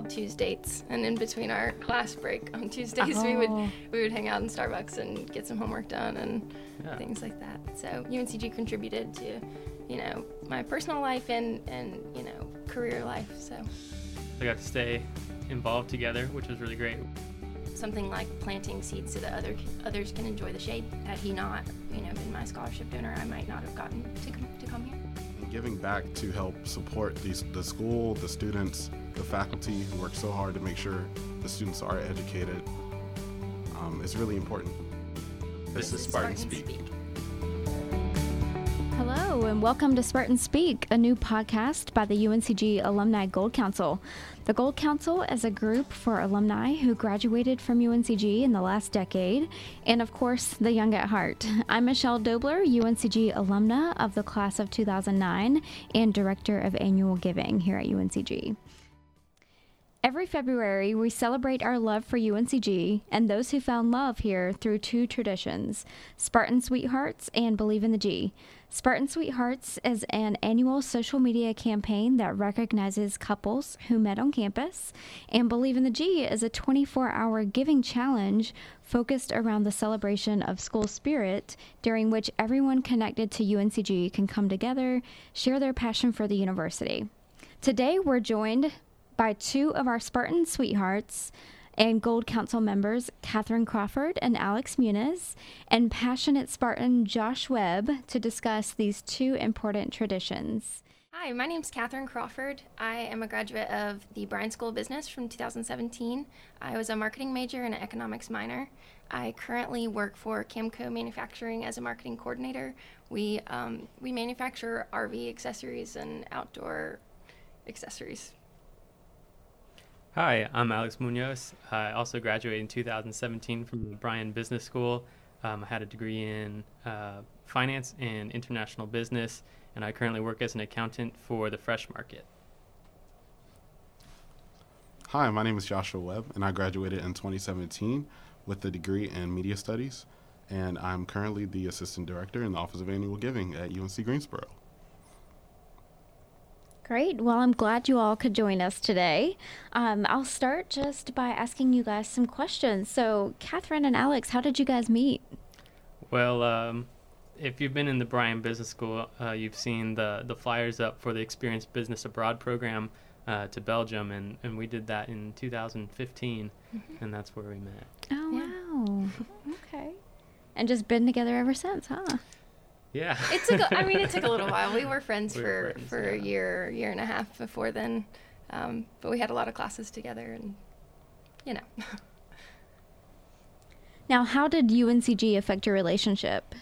called Tuesdates, and in between our class break on Tuesdays, oh. we would oh. we would hang out in Starbucks and get some homework done and yeah. things like that. So UNCG contributed to, you know, my personal life and and you know career life. So I got to stay involved together, which was really great. Something like planting seeds so that other others can enjoy the shade. Had he not, you know, been my scholarship donor, I might not have gotten to come, to come here. Giving back to help support these, the school, the students, the faculty who work so hard to make sure the students are educated um, is really important. This, this is Spartan, Spartan Speak. Speak. Hello, and welcome to Spartan Speak, a new podcast by the UNCG Alumni Gold Council. The Gold Council is a group for alumni who graduated from UNCG in the last decade, and of course, the young at heart. I'm Michelle Doebler, UNCG alumna of the class of 2009 and director of annual giving here at UNCG. Every February, we celebrate our love for UNCG and those who found love here through two traditions Spartan Sweethearts and Believe in the G. Spartan Sweethearts is an annual social media campaign that recognizes couples who met on campus, and Believe in the G is a 24 hour giving challenge focused around the celebration of school spirit, during which everyone connected to UNCG can come together, share their passion for the university. Today, we're joined by two of our Spartan sweethearts and Gold Council members, Catherine Crawford and Alex Muñoz, and passionate Spartan Josh Webb to discuss these two important traditions. Hi, my name is Catherine Crawford. I am a graduate of the Bryan School of Business from 2017. I was a marketing major and an economics minor. I currently work for Camco Manufacturing as a marketing coordinator. We um, we manufacture RV accessories and outdoor accessories. Hi, I'm Alex Munoz. I also graduated in 2017 from Bryan Business School. Um, I had a degree in uh, finance and international business, and I currently work as an accountant for the Fresh Market. Hi, my name is Joshua Webb, and I graduated in 2017 with a degree in media studies, and I'm currently the assistant director in the Office of Annual Giving at UNC Greensboro. Great. Well, I'm glad you all could join us today. Um, I'll start just by asking you guys some questions. So, Catherine and Alex, how did you guys meet? Well, um, if you've been in the Bryan Business School, uh, you've seen the, the flyers up for the Experience Business Abroad program uh, to Belgium, and, and we did that in 2015, mm-hmm. and that's where we met. Oh, yeah. wow. okay. And just been together ever since, huh? Yeah. it took. A, I mean, it took a little while. We were friends we for were friends, for yeah. a year, year and a half before then, um, but we had a lot of classes together, and you know. now, how did UNCG affect your relationship?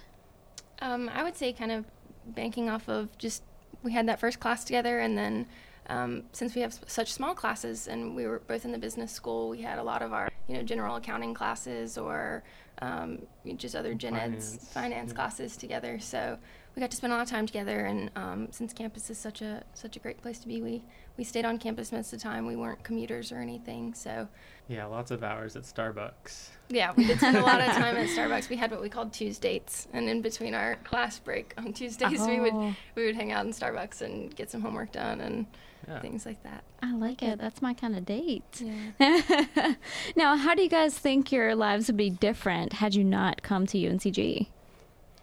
Um, I would say kind of banking off of just we had that first class together, and then um, since we have such small classes and we were both in the business school, we had a lot of our you know general accounting classes or um, just other gen finance, eds finance yeah. classes together. So we got to spend a lot of time together. And um, since campus is such a such a great place to be, we we stayed on campus most of the time. We weren't commuters or anything. So yeah, lots of hours at Starbucks. Yeah, we did spend a lot of time at Starbucks. We had what we called Tuesdates, and in between our class break on Tuesdays, oh. we would oh. we would hang out in Starbucks and get some homework done and yeah. things like that. I like it. That's my kind of date. Yeah. now, how do you guys think your lives would be different had you not come to UNCG?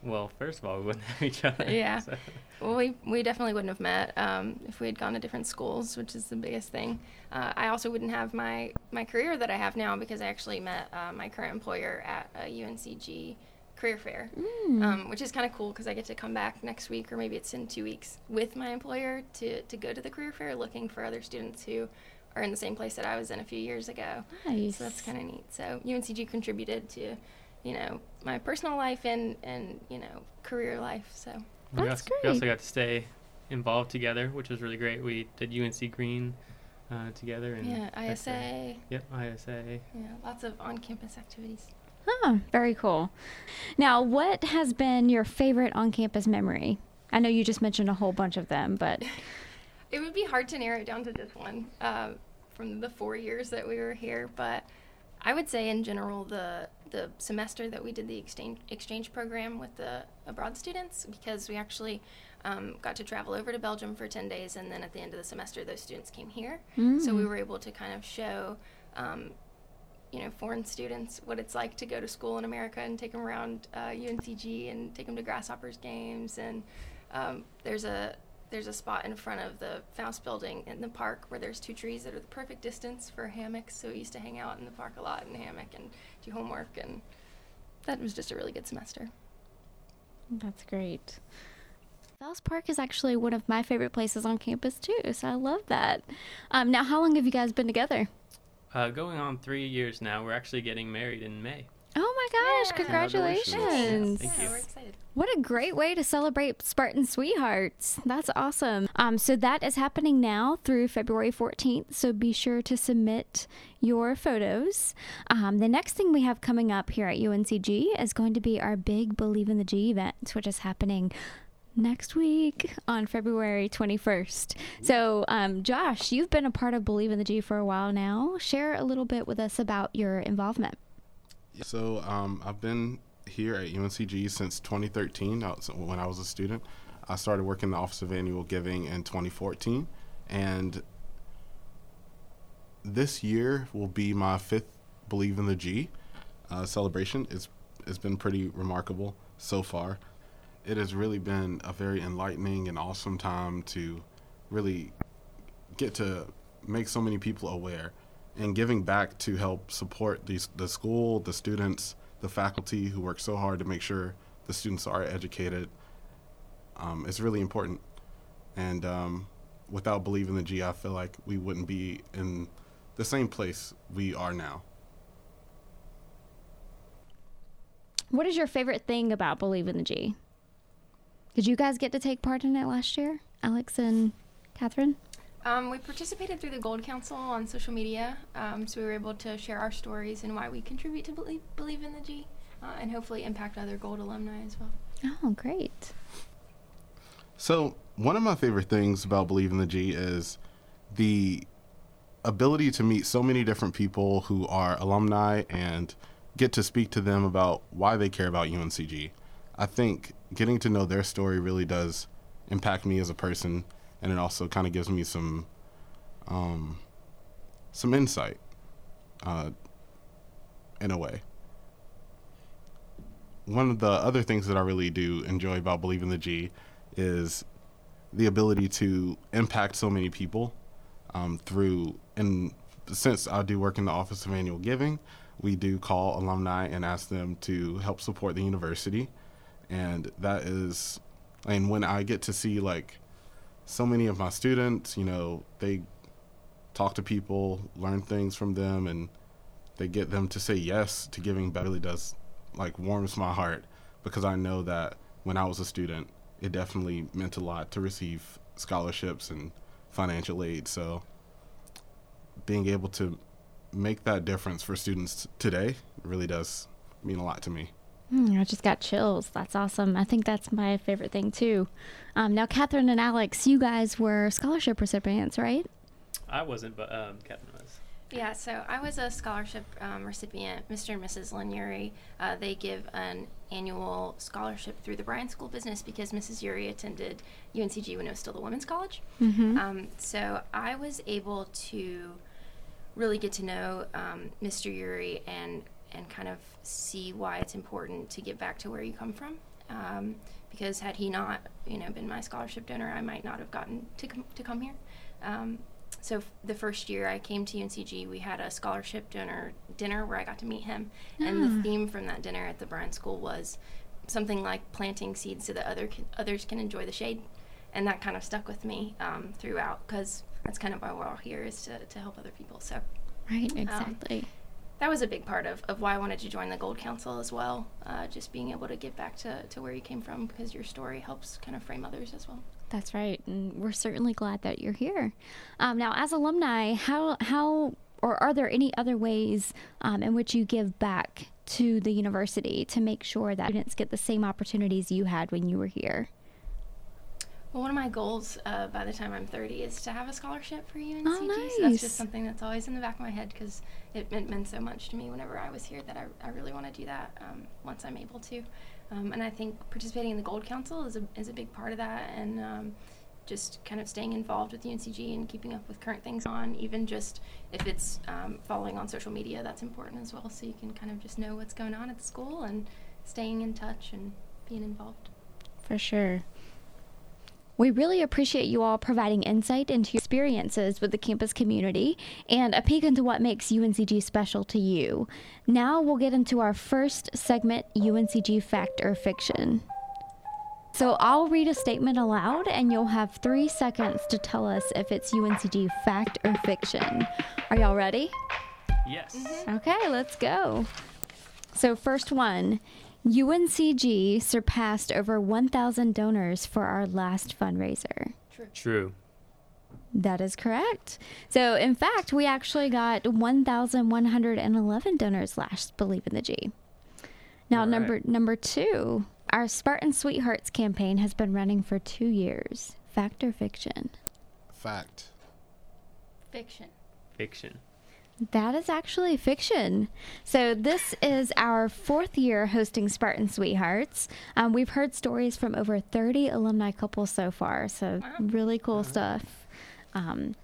Well, first of all, we wouldn't have each other. Yeah. So. Well, we, we definitely wouldn't have met um, if we had gone to different schools, which is the biggest thing. Uh, I also wouldn't have my, my career that I have now because I actually met uh, my current employer at a UNCG career fair, mm. um, which is kind of cool because I get to come back next week or maybe it's in two weeks with my employer to, to go to the career fair looking for other students who are in the same place that I was in a few years ago. Nice. So that's kind of neat. So UNCG contributed to, you know, my personal life and, and you know, career life. So that's we also, great. We also got to stay involved together, which was really great. We did UNC Green uh, together. And yeah, ISA. Yep, ISA. Yeah, lots of on-campus activities. Oh, very cool. Now, what has been your favorite on campus memory? I know you just mentioned a whole bunch of them, but. it would be hard to narrow it down to just one uh, from the four years that we were here, but I would say in general the the semester that we did the exchange exchange program with the abroad students because we actually um, got to travel over to Belgium for 10 days, and then at the end of the semester, those students came here. So we were able to kind of show, um, you know, foreign students what it's like to go to school in America and take them around uh, UNCG and take them to Grasshoppers games. And um, there's a there's a spot in front of the Foust building in the park where there's two trees that are the perfect distance for hammocks. So we used to hang out in the park a lot in a hammock and do homework, and that was just a really good semester. That's great. Foust Park is actually one of my favorite places on campus too, so I love that. Um, now, how long have you guys been together? Uh, going on three years now. We're actually getting married in May. Oh my gosh! Yeah. Congratulations! Congratulations. Thank yeah, you. we're excited. What a great way to celebrate Spartan Sweethearts. That's awesome. Um, so that is happening now through February 14th. So be sure to submit your photos. Um, the next thing we have coming up here at UNCG is going to be our big Believe in the G event, which is happening next week on February 21st. So, um, Josh, you've been a part of Believe in the G for a while now. Share a little bit with us about your involvement. So um, I've been here at UNCG since 2013. When I was a student, I started working in the Office of Annual Giving in 2014, and this year will be my fifth Believe in the G uh, celebration. It's it's been pretty remarkable so far. It has really been a very enlightening and awesome time to really get to make so many people aware and giving back to help support the school, the students, the faculty who work so hard to make sure the students are educated. Um, it's really important, and um, without Believe in the G, I feel like we wouldn't be in the same place we are now. What is your favorite thing about Believe in the G? Did you guys get to take part in it last year, Alex and Catherine? Um, we participated through the Gold Council on social media, um, so we were able to share our stories and why we contribute to Believe, believe in the G, uh, and hopefully impact other Gold alumni as well. Oh, great. So, one of my favorite things about Believe in the G is the ability to meet so many different people who are alumni and get to speak to them about why they care about UNCG. I think getting to know their story really does impact me as a person, and it also kind of gives me some um, some insight uh, in a way. One of the other things that I really do enjoy about Believe in the G is the ability to impact so many people um, through and since I do work in the Office of Annual Giving, we do call alumni and ask them to help support the university, and that is, and when I get to see like so many of my students, you know, they talk to people, learn things from them, and they get them to say yes to giving back really does like warms my heart because I know that when I was a student, it definitely meant a lot to receive scholarships and financial aid. So being able to make that difference for students today really does mean a lot to me. Hmm, I just got chills. That's awesome. I think that's my favorite thing too. Um, now, Catherine and Alex, you guys were scholarship recipients, right? I wasn't, but um, Catherine was. Yeah, so I was a scholarship um, recipient, Mr. and Mrs. Lanyuri. Uh, they give an annual scholarship through the Bryan School of Business because Mrs. Yuri attended UNCG when it was still the Women's College. Um, so I was able to really get to know um, Mr. Yuri and and kind of see why it's important to get back to where you come from. Um, because had he not, you know, been my scholarship donor, I might not have gotten to come, to come here. Um, so f- the first year I came to UNCG, we had a scholarship donor dinner where I got to meet him, and the theme from that dinner at the Bryan School was something like planting seeds so that other others can enjoy the shade, and that kind of stuck with me um, throughout because that's kind of why we're all here is to, to help other people. So Right, exactly. That was a big part of, of why I wanted to join the Gold Council as well. Uh, just being able to get back to, to where you came from because your story helps kind of frame others as well. That's right, and we're certainly glad that you're here. Um, now, as alumni, how how or are there any other ways um, in which you give back to the university to make sure that students get the same opportunities you had when you were here? Well, one of my goals uh, by the time I'm 30 is to have a scholarship for UNCG. Oh, So that's just something that's always in the back of my head because it, it meant so much to me whenever I was here that I, I really want to do that um, once I'm able to. Um, and I think participating in the Gold Council is a, is a big part of that. And um, just kind of staying involved with UNCG and keeping up with current things on, even just if it's um, following on social media, that's important as well. So you can kind of just know what's going on at the school and staying in touch and being involved. For sure. We really appreciate you all providing insight into your experiences with the campus community and a peek into what makes UNCG special to you. Now we'll get into our first segment UNCG Fact or Fiction. So I'll read a statement aloud and you'll have three seconds to tell us if it's UNCG fact or fiction. Are y'all ready? Yes. Mm-hmm. Okay, let's go. So, first one UNCG surpassed over 1,000 donors for our last fundraiser. True. That is correct. So, in fact, we actually got 1,111 donors last Believe in the G. Now, All number number two, our Spartan Sweethearts campaign has been running for two years. Fact or fiction? Fact. Fiction. Fiction. That is actually fiction. So, this is our fourth year hosting Spartan Sweethearts. Um, we've heard stories from over 30 alumni couples so far. So, Wow. really cool stuff. Um,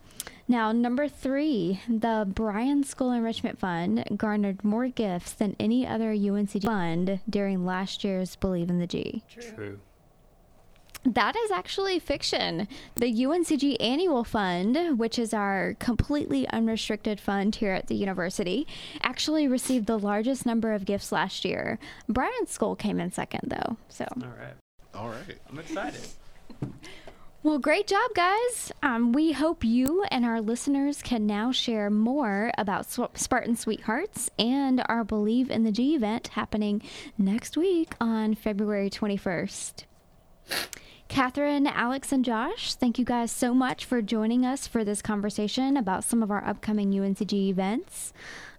now, number three, the Bryan School Enrichment Fund garnered more gifts than any other UNCG fund during last year's Believe in the G. True. That is actually fiction. The UNCG Annual Fund, which is our completely unrestricted fund here at the university, actually received the largest number of gifts last year. Bryan's School came in second, though. So, All right. All right. I'm excited. well, great job, guys. Um, we hope you and our listeners can now share more about Sw- Spartan Sweethearts and our Believe in the G event happening next week on February 21st. Catherine, Alex, and Josh, thank you guys so much for joining us for this conversation about some of our upcoming UNCG events.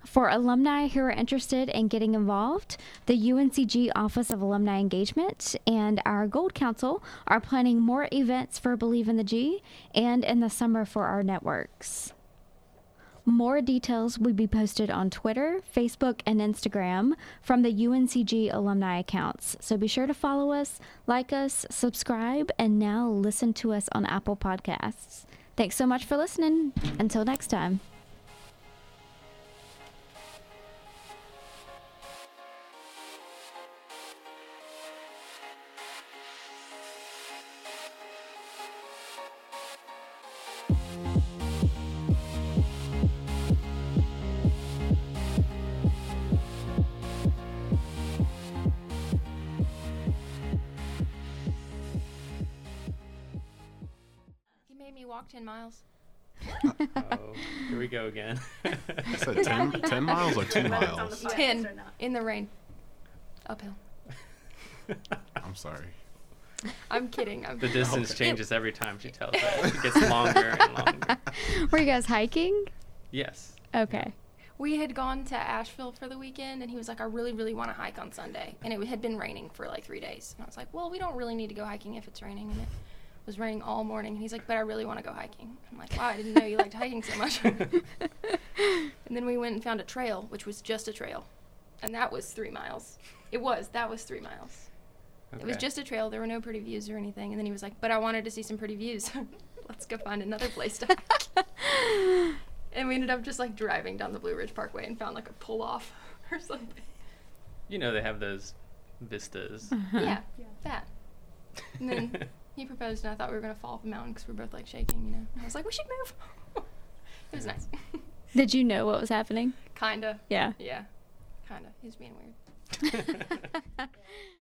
For alumni who are interested in getting involved, the UNCG Office of Alumni Engagement and our Gold Council are planning more events for Believe in the G and in the summer for our networks. More details will be posted on Twitter, Facebook, and Instagram from the UNCG alumni accounts. So be sure to follow us, like us, subscribe, and now listen to us on Apple Podcasts. Thanks so much for listening. Until next time. Walk 10 miles. Oh, here we go again. I said 10, 10 miles or 2 miles? 10 in the rain. Uphill. I'm sorry. I'm kidding. I'm the distance changes every time she tells us. It gets longer and longer. Were you guys hiking? Yes. Okay. We had gone to Asheville for the weekend, and he was like, I really, really want to hike on Sunday. And it had been raining for like three days. And I was like, well, we don't really need to go hiking if it's raining. And it was raining all morning. And he's like, but I really want to go hiking. I'm like, wow, I didn't know you liked hiking so much. and then we went and found a trail, which was just a trail. And that was three miles. It was. That was three miles. It was just a trail. There were no pretty views or anything. And then he was like, but I wanted to see some pretty views. Let's go find another place to hike. and we ended up just like driving down the Blue Ridge Parkway and found like a pull off or something. You know they have those vistas. Yeah. Yeah, that. And then he proposed, and I thought we were going to fall off a mountain because we are both like shaking, you know. And I was like, we should move. it was nice. Did you know what was happening? Kinda. Yeah. Yeah. Kinda. He was being weird.